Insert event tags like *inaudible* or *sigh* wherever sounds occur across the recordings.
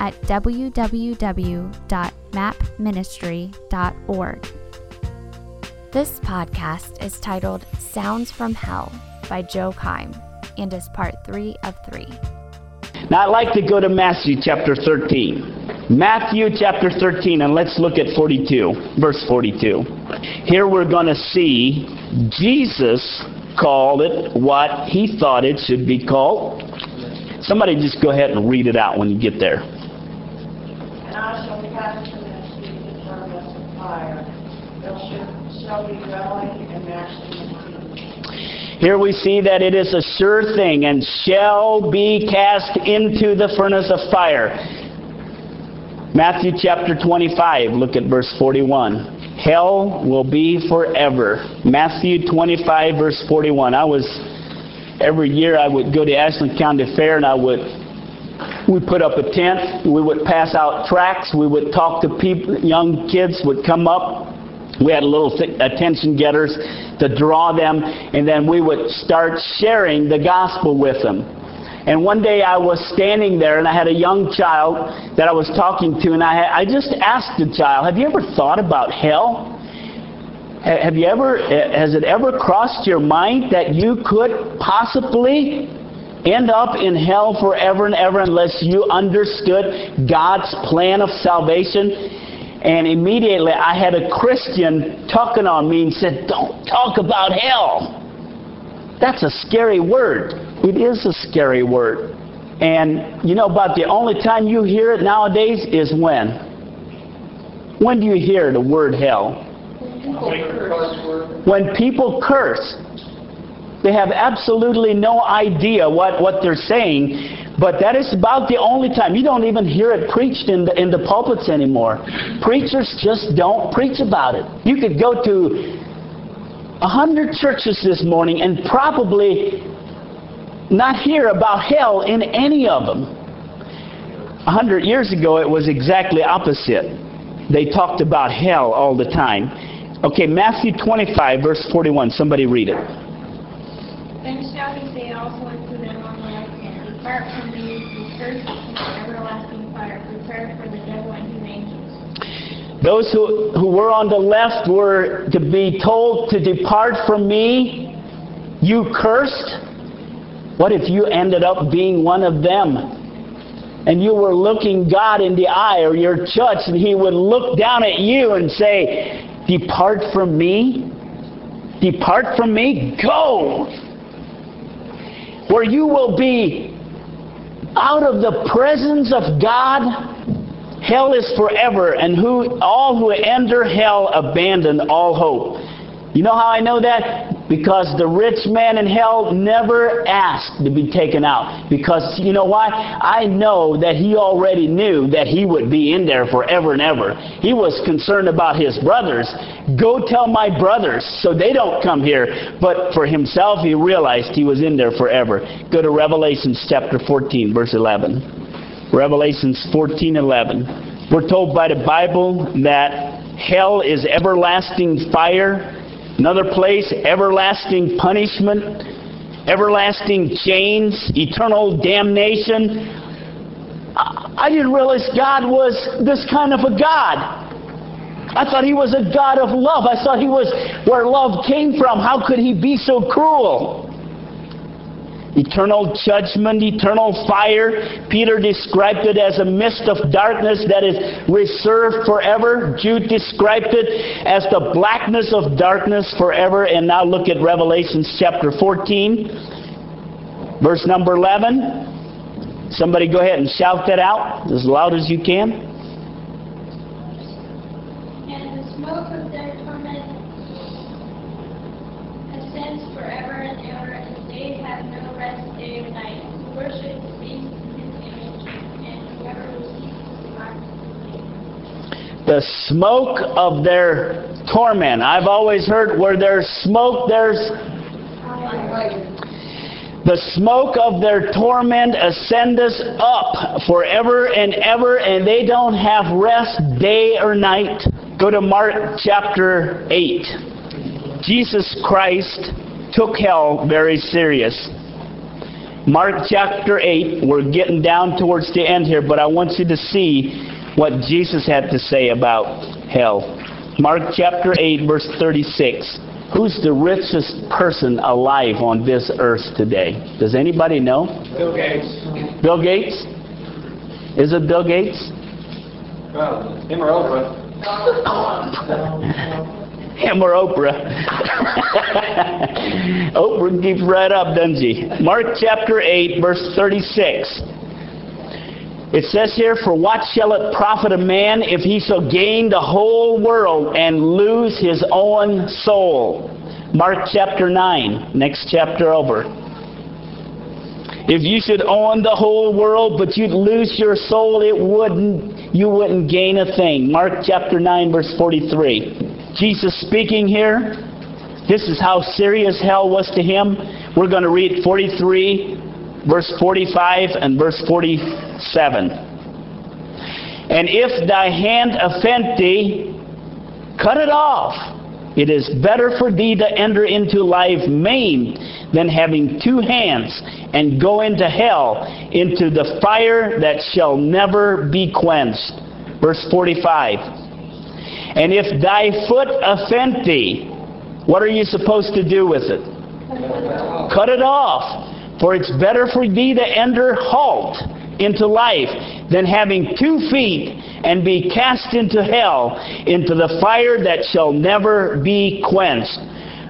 at www.mapministry.org. This podcast is titled Sounds from Hell by Joe Keim and is part three of three. Now I'd like to go to Matthew chapter 13. Matthew chapter 13, and let's look at 42, verse 42. Here we're going to see Jesus called it what he thought it should be called. Somebody just go ahead and read it out when you get there. I shall be dwelling and. Here we see that it is a sure thing and shall be cast into the furnace of fire. Matthew chapter 25, look at verse 41. Hell will be forever. Matthew 25, verse 41. I was, every year I would go to Ashland County Fair and I would, we put up a tent, we would pass out tracts, we would talk to people, young kids would come up, we had little attention getters to draw them, and then we would start sharing the gospel with them. And one day I was standing there, and I had a young child that I was talking to, and I, I just asked the child, "Have you ever thought about hell? Have you ever? Has it ever crossed your mind that you could possibly end up in hell forever and ever unless you understood God's plan of salvation?" And immediately I had a Christian tugging on me and said, Don't talk about hell. That's a scary word. It is a scary word. And you know, about the only time you hear it nowadays is when? When do you hear the word hell? When people curse. They have absolutely no idea what, what they're saying, but that is about the only time. You don't even hear it preached in the, in the pulpits anymore. Preachers just don't preach about it. You could go to a hundred churches this morning and probably not hear about hell in any of them. A hundred years ago, it was exactly opposite. They talked about hell all the time. Okay, Matthew 25, verse 41. Somebody read it. Then shall he say also unto them on the right hand, From me, ye cursed, everlasting fire, prepared for the devil and his angels. Those who, who were on the left were to be told to depart from me, you cursed. What if you ended up being one of them? And you were looking God in the eye or your judge, and He would look down at you and say, Depart from me. Depart from me. Go. Where you will be out of the presence of God Hell is forever, and who all who enter hell abandon all hope. You know how I know that? Because the rich man in hell never asked to be taken out. Because you know why? I know that he already knew that he would be in there forever and ever. He was concerned about his brothers. Go tell my brothers so they don't come here. But for himself, he realized he was in there forever. Go to Revelations chapter 14, verse 11. Revelations 14:11. We're told by the Bible that hell is everlasting fire. Another place, everlasting punishment, everlasting chains, eternal damnation. I didn't realize God was this kind of a God. I thought he was a God of love. I thought he was where love came from. How could he be so cruel? Eternal judgment, eternal fire. Peter described it as a mist of darkness that is reserved forever. Jude described it as the blackness of darkness forever. And now look at Revelation chapter 14, verse number 11. Somebody go ahead and shout that out as loud as you can. And the smoke of their torment ascends forever and ever, and they have no rest day or night. Who worship the beast and his image, and whoever receives his mark of the beast. The smoke of their torment. I've always heard where there's smoke, there's the smoke of their torment ascendeth up forever and ever, and they don't have rest day or night. Go to Mark chapter 8. Jesus Christ took hell very serious. Mark chapter 8, we're getting down towards the end here, but I want you to see what Jesus had to say about hell. Mark chapter 8, verse 36. Who's the richest person alive on this earth today? Does anybody know? Bill Gates. Bill Gates? Is it Bill Gates? Well, him or Oprah. *laughs* Him or Oprah? *laughs* Oprah keeps right up, doesn't she? Mark chapter 8, verse 36. It says here, For what shall it profit a man if he shall gain the whole world and lose his own soul? Mark chapter 9, next chapter over. If you should own the whole world, but you'd lose your soul, it wouldn't, you wouldn't gain a thing. Mark chapter 9, verse 43. Jesus speaking here. This is how serious hell was to him. We're going to read 43 verse 45 and verse 47. And if thy hand offend thee, cut it off. It is better for thee to enter into life maimed than having two hands and go into hell, into the fire that shall never be quenched. Verse 45. And if thy foot offend thee, what are you supposed to do with it? Cut it off. For it's better for thee to enter halt into life than having two feet and be cast into hell, into the fire that shall never be quenched.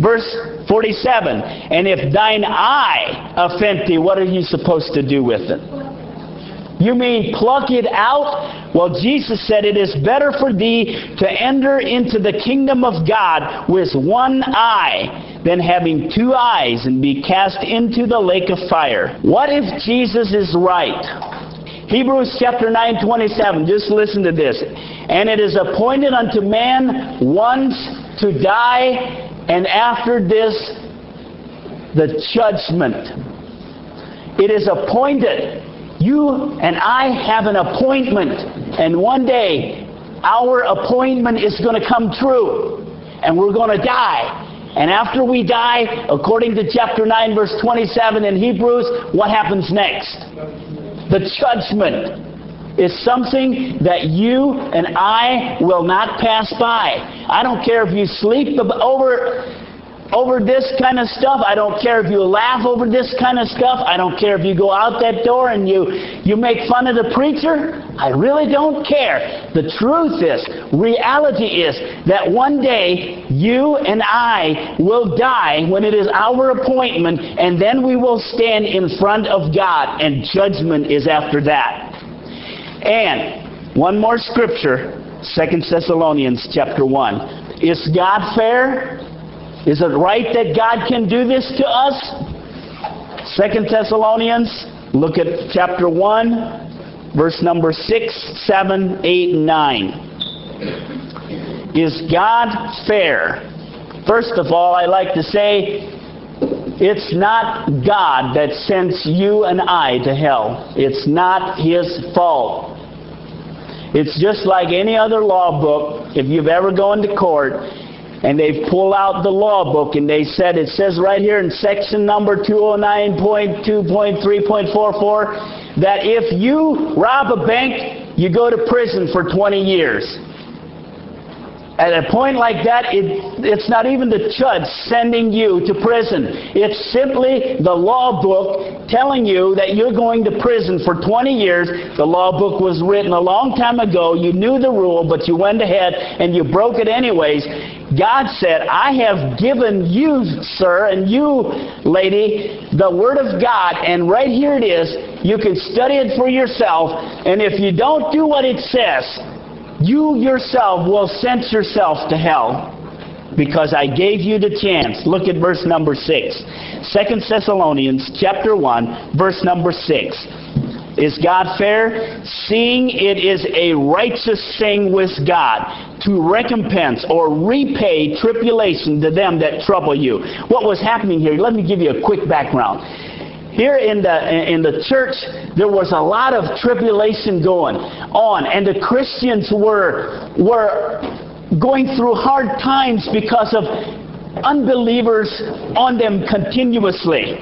Verse 47 And if thine eye offend thee, what are you supposed to do with it? You mean pluck it out? Well, Jesus said it is better for thee to enter into the kingdom of God with one eye than having two eyes and be cast into the lake of fire. What if Jesus is right? Hebrews chapter 9, 27. Just listen to this. And it is appointed unto man once to die, and after this, the judgment. It is appointed. You and I have an appointment, and one day our appointment is going to come true, and we're going to die. And after we die, according to chapter 9, verse 27 in Hebrews, what happens next? The judgment is something that you and I will not pass by. I don't care if you sleep over over this kind of stuff. I don't care if you laugh over this kind of stuff. I don't care if you go out that door and you, you make fun of the preacher. I really don't care. The truth is, reality is that one day you and I will die when it is our appointment, and then we will stand in front of God, and judgment is after that. And one more scripture, 2 Thessalonians chapter 1. Is God fair? Is it right that God can do this to us? Second Thessalonians, look at chapter 1, verse number 6, 7, 8, and 9. Is God fair? First of all, I like to say it's not God that sends you and I to hell. It's not His fault. It's just like any other law book. If you've ever gone to court and they've pulled out the law book and they said, it says right here in section number 209.2.3.44 that if you rob a bank, you go to prison for 20 years. At a point like that, it, it's not even the judge sending you to prison. It's simply the law book telling you that you're going to prison for 20 years. The law book was written a long time ago. You knew the rule, but you went ahead and you broke it anyways. God said, I have given you, sir, and you, lady, the Word of God, and right here it is. You can study it for yourself, and if you don't do what it says, you yourself will send yourself to hell because I gave you the chance. Look at verse number 6. 2 Thessalonians chapter 1, verse number 6. Is God fair? Seeing it is a righteous thing with God to recompense or repay tribulation to them that trouble you. What was happening here? Let me give you a quick background. Here in the in the church, there was a lot of tribulation going on, and the Christians were were going through hard times because of unbelievers on them continuously.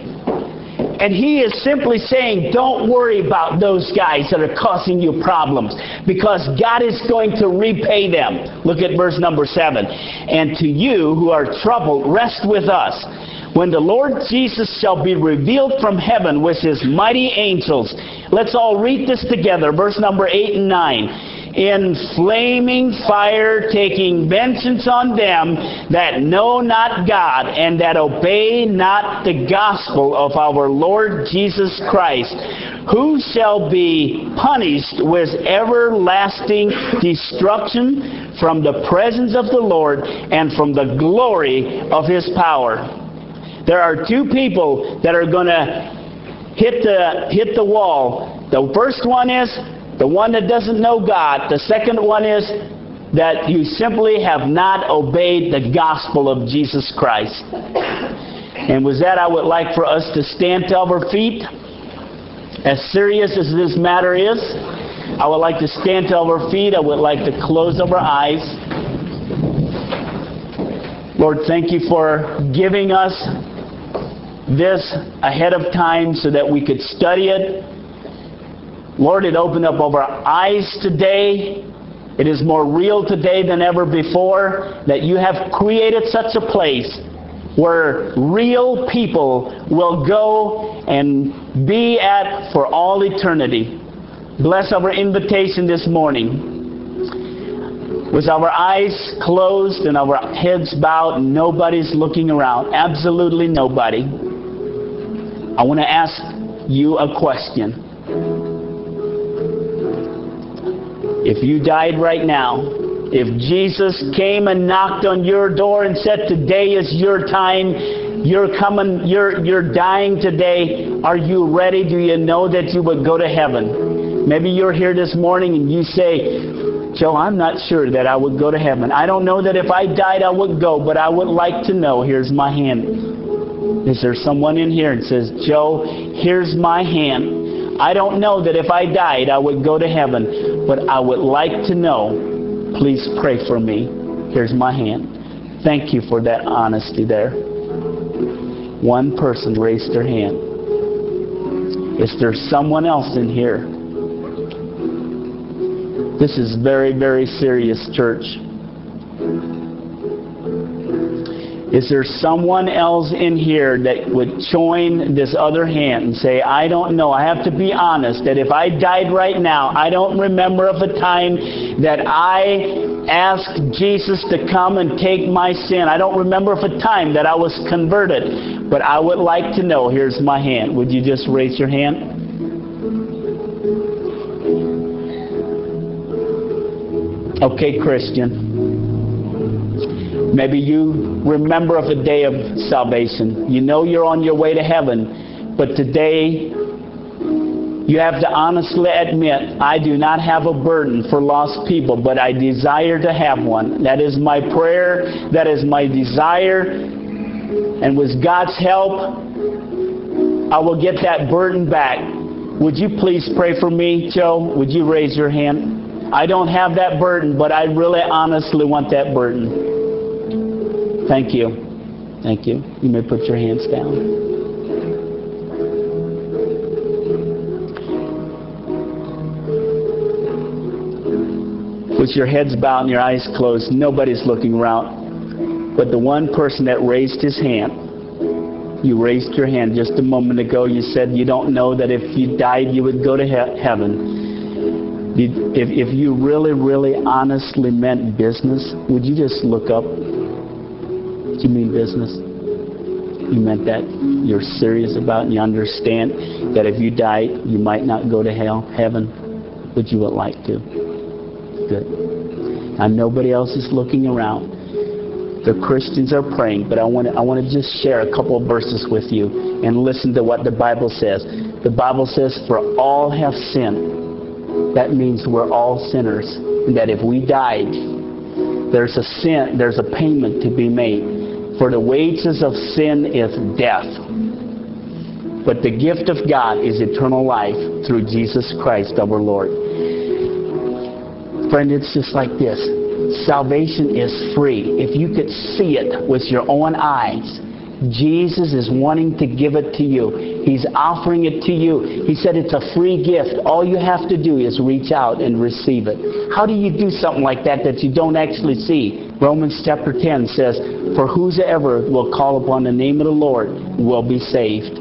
And he is simply saying, don't worry about those guys that are causing you problems because God is going to repay them. Look at verse number 7. And to you who are troubled, rest with us. When the Lord Jesus shall be revealed from heaven with his mighty angels. Let's all read this together. Verse number 8 and 9 in flaming fire, taking vengeance on them that know not God and that obey not the gospel of our Lord Jesus Christ, who shall be punished with everlasting destruction from the presence of the Lord and from the glory of his power. There are two people that are going to hit the hit the wall. The first one is the one that doesn't know God. The second one is that you simply have not obeyed the gospel of Jesus Christ. And with that, I would like for us to stand to our feet. As serious as this matter is, I would like to stand to our feet. I would like to close our eyes. Lord, thank you for giving us this ahead of time so that we could study it Lord, it opened up our eyes today. It is more real today than ever before that you have created such a place where real people will go and be at for all eternity. Bless our invitation this morning. With our eyes closed and our heads bowed, nobody's looking around. Absolutely nobody. I want to ask you a question. If you died right now, if Jesus came and knocked on your door and said, Today is your time, you're coming, you're, you're dying today, are you ready? Do you know that you would go to heaven? Maybe you're here this morning and you say, Joe, I'm not sure that I would go to heaven. I don't know that if I died I would go, but I would like to know. Here's my hand. Is there someone in here and says, Joe, here's my hand. I don't know that if I died I would go to heaven, but I would like to know. Please pray for me. Here's my hand. Thank you for that honesty there. One person raised their hand. Is there someone else in here? This is very, very serious, church. Is there someone else in here that would join this other hand and say, I don't know. I have to be honest that if I died right now, I don't remember of a time that I asked Jesus to come and take my sin. I don't remember of a time that I was converted. But I would like to know. Here's my hand. Would you just raise your hand? Okay, Christian. Maybe you remember of a day of salvation. You know you're on your way to heaven, but today you have to honestly admit, I do not have a burden for lost people, but I desire to have one. That is my prayer. That is my desire. And with God's help, I will get that burden back. Would you please pray for me, Joe? Would you raise your hand? I don't have that burden, but I really honestly want that burden. Thank you. Thank you. You may put your hands down. with your heads bowed and your eyes closed, nobody's looking around. But the one person that raised his hand, you raised your hand just a moment ago. You said you don't know that if you died, you would go to he- heaven. If, if you really, really honestly meant business, would you just look up you mean business? You meant that you're serious about and you understand that if you die, you might not go to hell, heaven, but you would like to. Good. Now nobody else is looking around. The Christians are praying, but I want to I want to just share a couple of verses with you and listen to what the Bible says The Bible says, For all have sinned. That means we're all sinners. And that if we died, there's a sin, there's a payment to be made. For the wages of sin is death. But the gift of God is eternal life through Jesus Christ our Lord. Friend, it's just like this. Salvation is free. If you could see it with your own eyes, Jesus is wanting to give it to you. He's offering it to you. He said it's a free gift. All you have to do is reach out and receive it. How do you do something like that that you don't actually see? Romans chapter 10 says, For whosoever will call upon the name of the Lord will be saved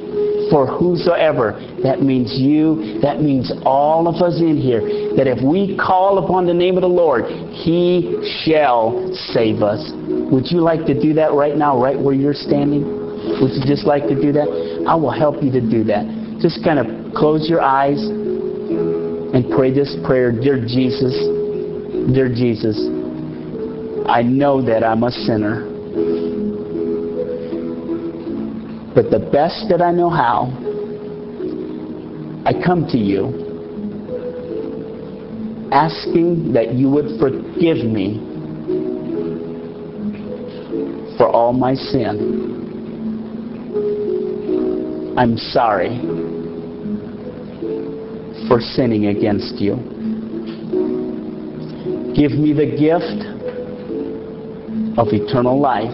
for whosoever. That means you, that means all of us in here. That if we call upon the name of the Lord, He shall save us. Would you like to do that right now, right where you're standing? Would you just like to do that? I will help you to do that. Just kind of close your eyes and pray this prayer Dear Jesus, dear Jesus, I know that I'm a sinner. But the best that I know how, I come to you asking that you would forgive me for all my sin. I'm sorry for sinning against you. Give me the gift of eternal life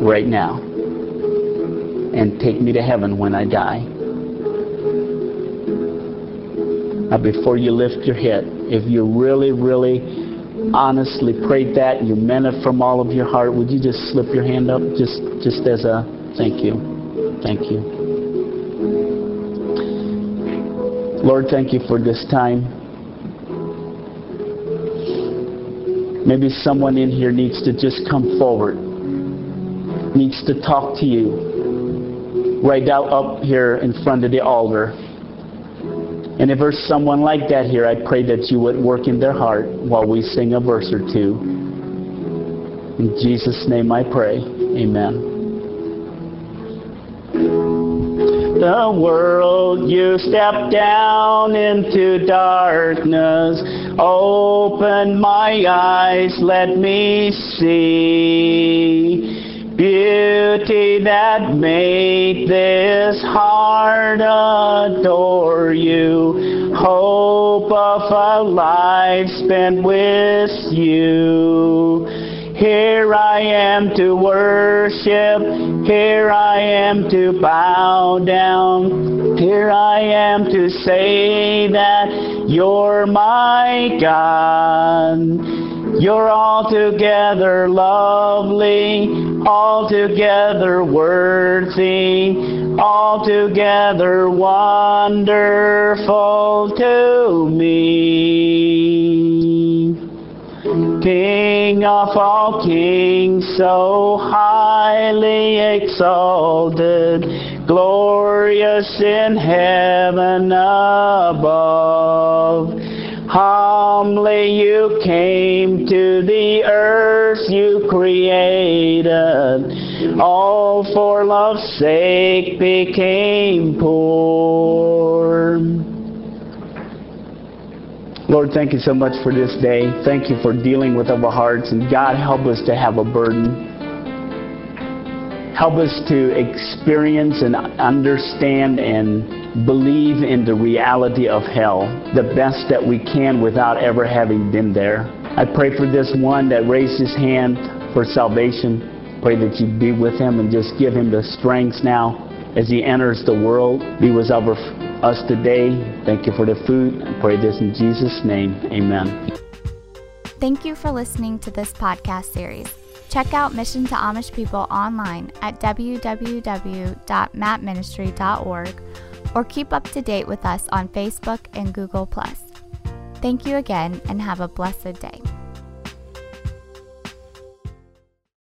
right now and take me to heaven when I die. Uh, before you lift your head, if you really, really honestly prayed that, you meant it from all of your heart, would you just slip your hand up just, just as a thank you? Thank you. Lord, thank you for this time. Maybe someone in here needs to just come forward needs to talk to you right out up here in front of the altar. And if there's someone like that here, I pray that you would work in their heart while we sing a verse or two. In Jesus' name I pray. Amen. The world you stepped down into darkness. Open my eyes, let me see beauty that made this heart adore you. Hope of a life spent with you. Here I am to worship. Here I am to bow down. Here I am to say that you're my God. You're altogether lovely, altogether worthy, altogether wonderful to me. King of all kings, so highly exalted, glorious in heaven above. Humbly you came for love's sake became poor. Lord, thank you so much for this day. Thank you for dealing with our hearts. And God, help us to have a burden. Help us to experience and understand and believe in the reality of hell the best that we can without ever having been there. I pray for this one that raised his hand for salvation. Pray that you be with him and just give him the strength now as he enters the world. Be with us today. Thank you for the food. I pray this in Jesus' name. Amen. Thank you for listening to this podcast series. Check out Mission to Amish People online at www.mapministry.org or keep up to date with us on Facebook and Google. Thank you again and have a blessed day.